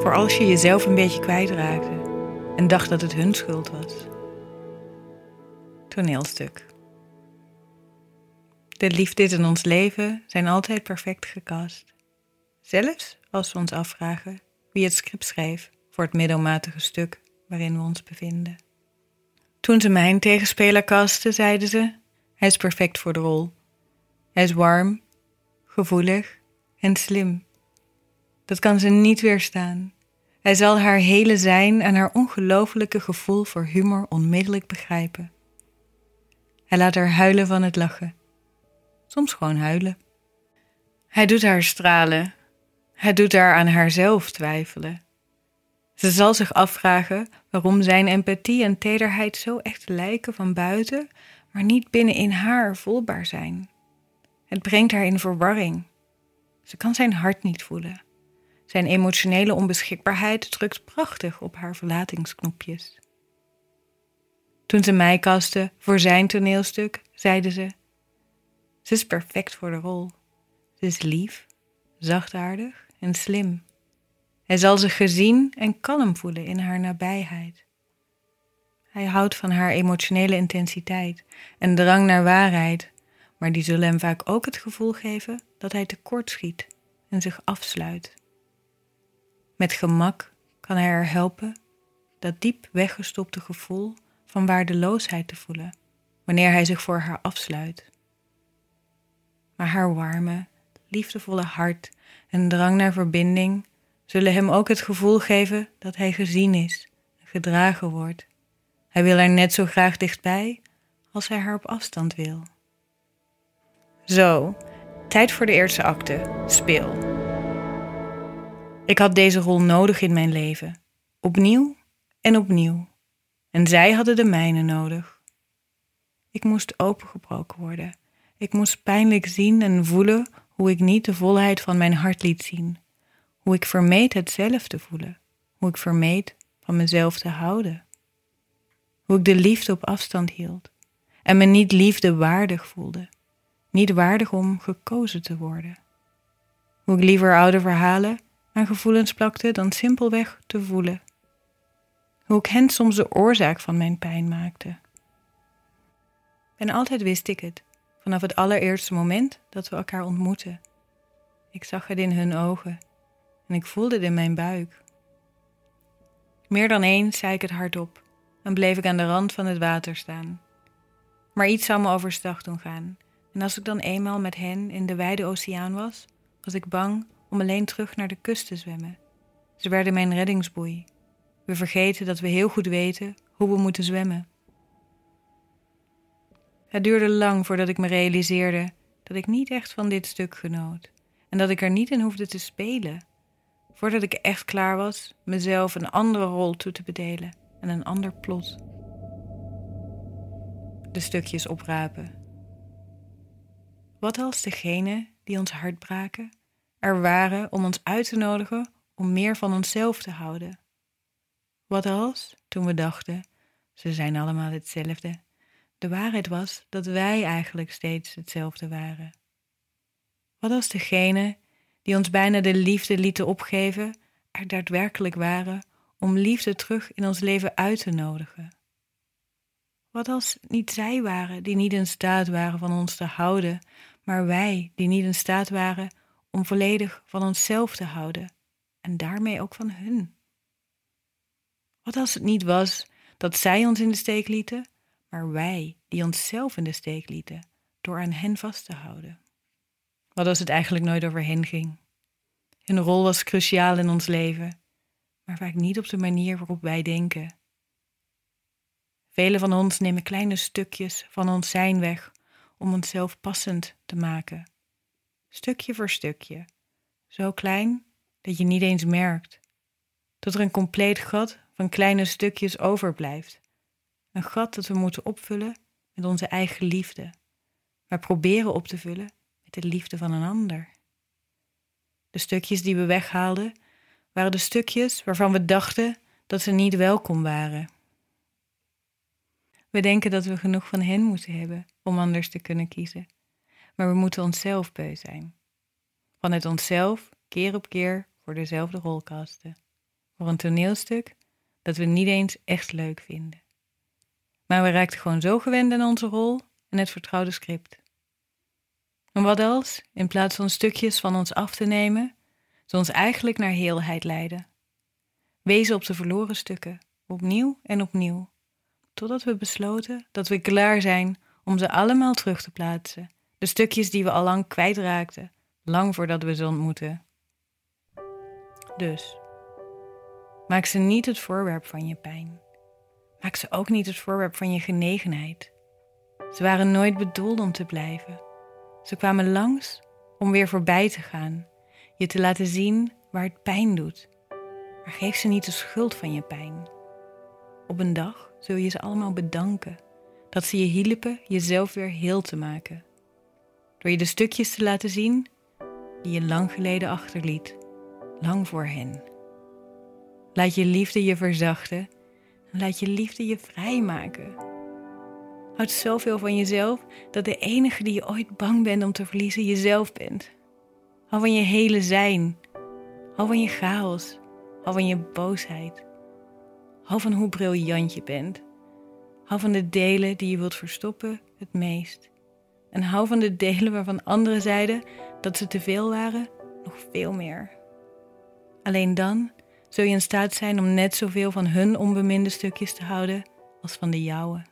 Voor als je jezelf een beetje kwijtraakte en dacht dat het hun schuld was. Toneelstuk. De liefdes in ons leven zijn altijd perfect gecast. Zelfs als we ons afvragen wie het script schreef voor het middelmatige stuk waarin we ons bevinden. Toen ze mijn tegenspeler kasten, zeiden ze: Hij is perfect voor de rol. Hij is warm, gevoelig en slim. Dat kan ze niet weerstaan. Hij zal haar hele zijn en haar ongelofelijke gevoel voor humor onmiddellijk begrijpen. Hij laat haar huilen van het lachen. Soms gewoon huilen. Hij doet haar stralen. Hij doet haar aan haarzelf twijfelen. Ze zal zich afvragen waarom zijn empathie en tederheid zo echt lijken van buiten, maar niet binnen in haar voelbaar zijn. Het brengt haar in verwarring. Ze kan zijn hart niet voelen. Zijn emotionele onbeschikbaarheid drukt prachtig op haar verlatingsknopjes. Toen ze mij kastte voor zijn toneelstuk, zeide ze: Ze is perfect voor de rol. Ze is lief, zachtaardig en slim. Hij zal zich gezien en kalm voelen in haar nabijheid. Hij houdt van haar emotionele intensiteit en drang naar waarheid, maar die zullen hem vaak ook het gevoel geven dat hij tekort schiet en zich afsluit. Met gemak kan hij haar helpen dat diep weggestopte gevoel van waardeloosheid te voelen wanneer hij zich voor haar afsluit. Maar haar warme, liefdevolle hart en drang naar verbinding zullen hem ook het gevoel geven dat hij gezien is en gedragen wordt. Hij wil haar net zo graag dichtbij als hij haar op afstand wil. Zo, tijd voor de eerste acte. Speel. Ik had deze rol nodig in mijn leven. Opnieuw en opnieuw. En zij hadden de mijne nodig. Ik moest opengebroken worden. Ik moest pijnlijk zien en voelen hoe ik niet de volheid van mijn hart liet zien. Hoe ik vermeed het zelf te voelen. Hoe ik vermeed van mezelf te houden. Hoe ik de liefde op afstand hield. En me niet liefde waardig voelde. Niet waardig om gekozen te worden. Hoe ik liever oude verhalen gevoelens plakte dan simpelweg te voelen. Hoe ik hen soms de oorzaak van mijn pijn maakte. En altijd wist ik het, vanaf het allereerste moment dat we elkaar ontmoetten. Ik zag het in hun ogen en ik voelde het in mijn buik. Meer dan eens zei ik het hardop en bleef ik aan de rand van het water staan. Maar iets zou me overstag doen gaan, en als ik dan eenmaal met hen in de wijde oceaan was, was ik bang om alleen terug naar de kust te zwemmen. Ze werden mijn reddingsboei. We vergeten dat we heel goed weten hoe we moeten zwemmen. Het duurde lang voordat ik me realiseerde dat ik niet echt van dit stuk genoot en dat ik er niet in hoefde te spelen. Voordat ik echt klaar was mezelf een andere rol toe te bedelen en een ander plot. De stukjes oprapen. Wat als degene die ons hart braken er waren om ons uit te nodigen om meer van onszelf te houden? Wat als, toen we dachten, ze zijn allemaal hetzelfde, de waarheid was dat wij eigenlijk steeds hetzelfde waren? Wat als degene die ons bijna de liefde lieten opgeven, er daadwerkelijk waren om liefde terug in ons leven uit te nodigen? Wat als niet zij waren die niet in staat waren van ons te houden, maar wij die niet in staat waren om volledig van onszelf te houden en daarmee ook van hun? Wat als het niet was dat zij ons in de steek lieten, maar wij die onszelf in de steek lieten door aan hen vast te houden? Wat als het eigenlijk nooit over hen ging? Hun rol was cruciaal in ons leven, maar vaak niet op de manier waarop wij denken. Velen van ons nemen kleine stukjes van ons zijn weg om onszelf passend te maken. Stukje voor stukje, zo klein dat je niet eens merkt, tot er een compleet gat van kleine stukjes overblijft. Een gat dat we moeten opvullen met onze eigen liefde, maar proberen op te vullen met de liefde van een ander. De stukjes die we weghaalden waren de stukjes waarvan we dachten dat ze niet welkom waren. We denken dat we genoeg van hen moeten hebben om anders te kunnen kiezen, maar we moeten onszelf beu zijn. Vanuit onszelf keer op keer voor dezelfde rol kasten. voor een toneelstuk dat we niet eens echt leuk vinden. Maar we raakten gewoon zo gewend aan onze rol en het vertrouwde script. En wat als, in plaats van stukjes van ons af te nemen, ze ons eigenlijk naar heelheid leiden? Wezen op de verloren stukken, opnieuw en opnieuw, totdat we besloten dat we klaar zijn om ze allemaal terug te plaatsen, de stukjes die we al lang kwijtraakten, lang voordat we ze ontmoeten. Dus, maak ze niet het voorwerp van je pijn. Maak ze ook niet het voorwerp van je genegenheid. Ze waren nooit bedoeld om te blijven. Ze kwamen langs om weer voorbij te gaan, je te laten zien waar het pijn doet. Maar geef ze niet de schuld van je pijn. Op een dag zul je ze allemaal bedanken dat ze je hielpen jezelf weer heel te maken. Door je de stukjes te laten zien die je lang geleden achterliet, lang voor hen. Laat je liefde je verzachten en laat je liefde je vrijmaken. Houd zoveel van jezelf dat de enige die je ooit bang bent om te verliezen jezelf bent. Hou van je hele zijn. Hou van je chaos. Hou van je boosheid. Hou van hoe briljant je bent. Hou van de delen die je wilt verstoppen het meest. En hou van de delen waarvan anderen zeiden dat ze te veel waren, nog veel meer. Alleen dan zul je in staat zijn om net zoveel van hun onbeminde stukjes te houden als van de jouwe.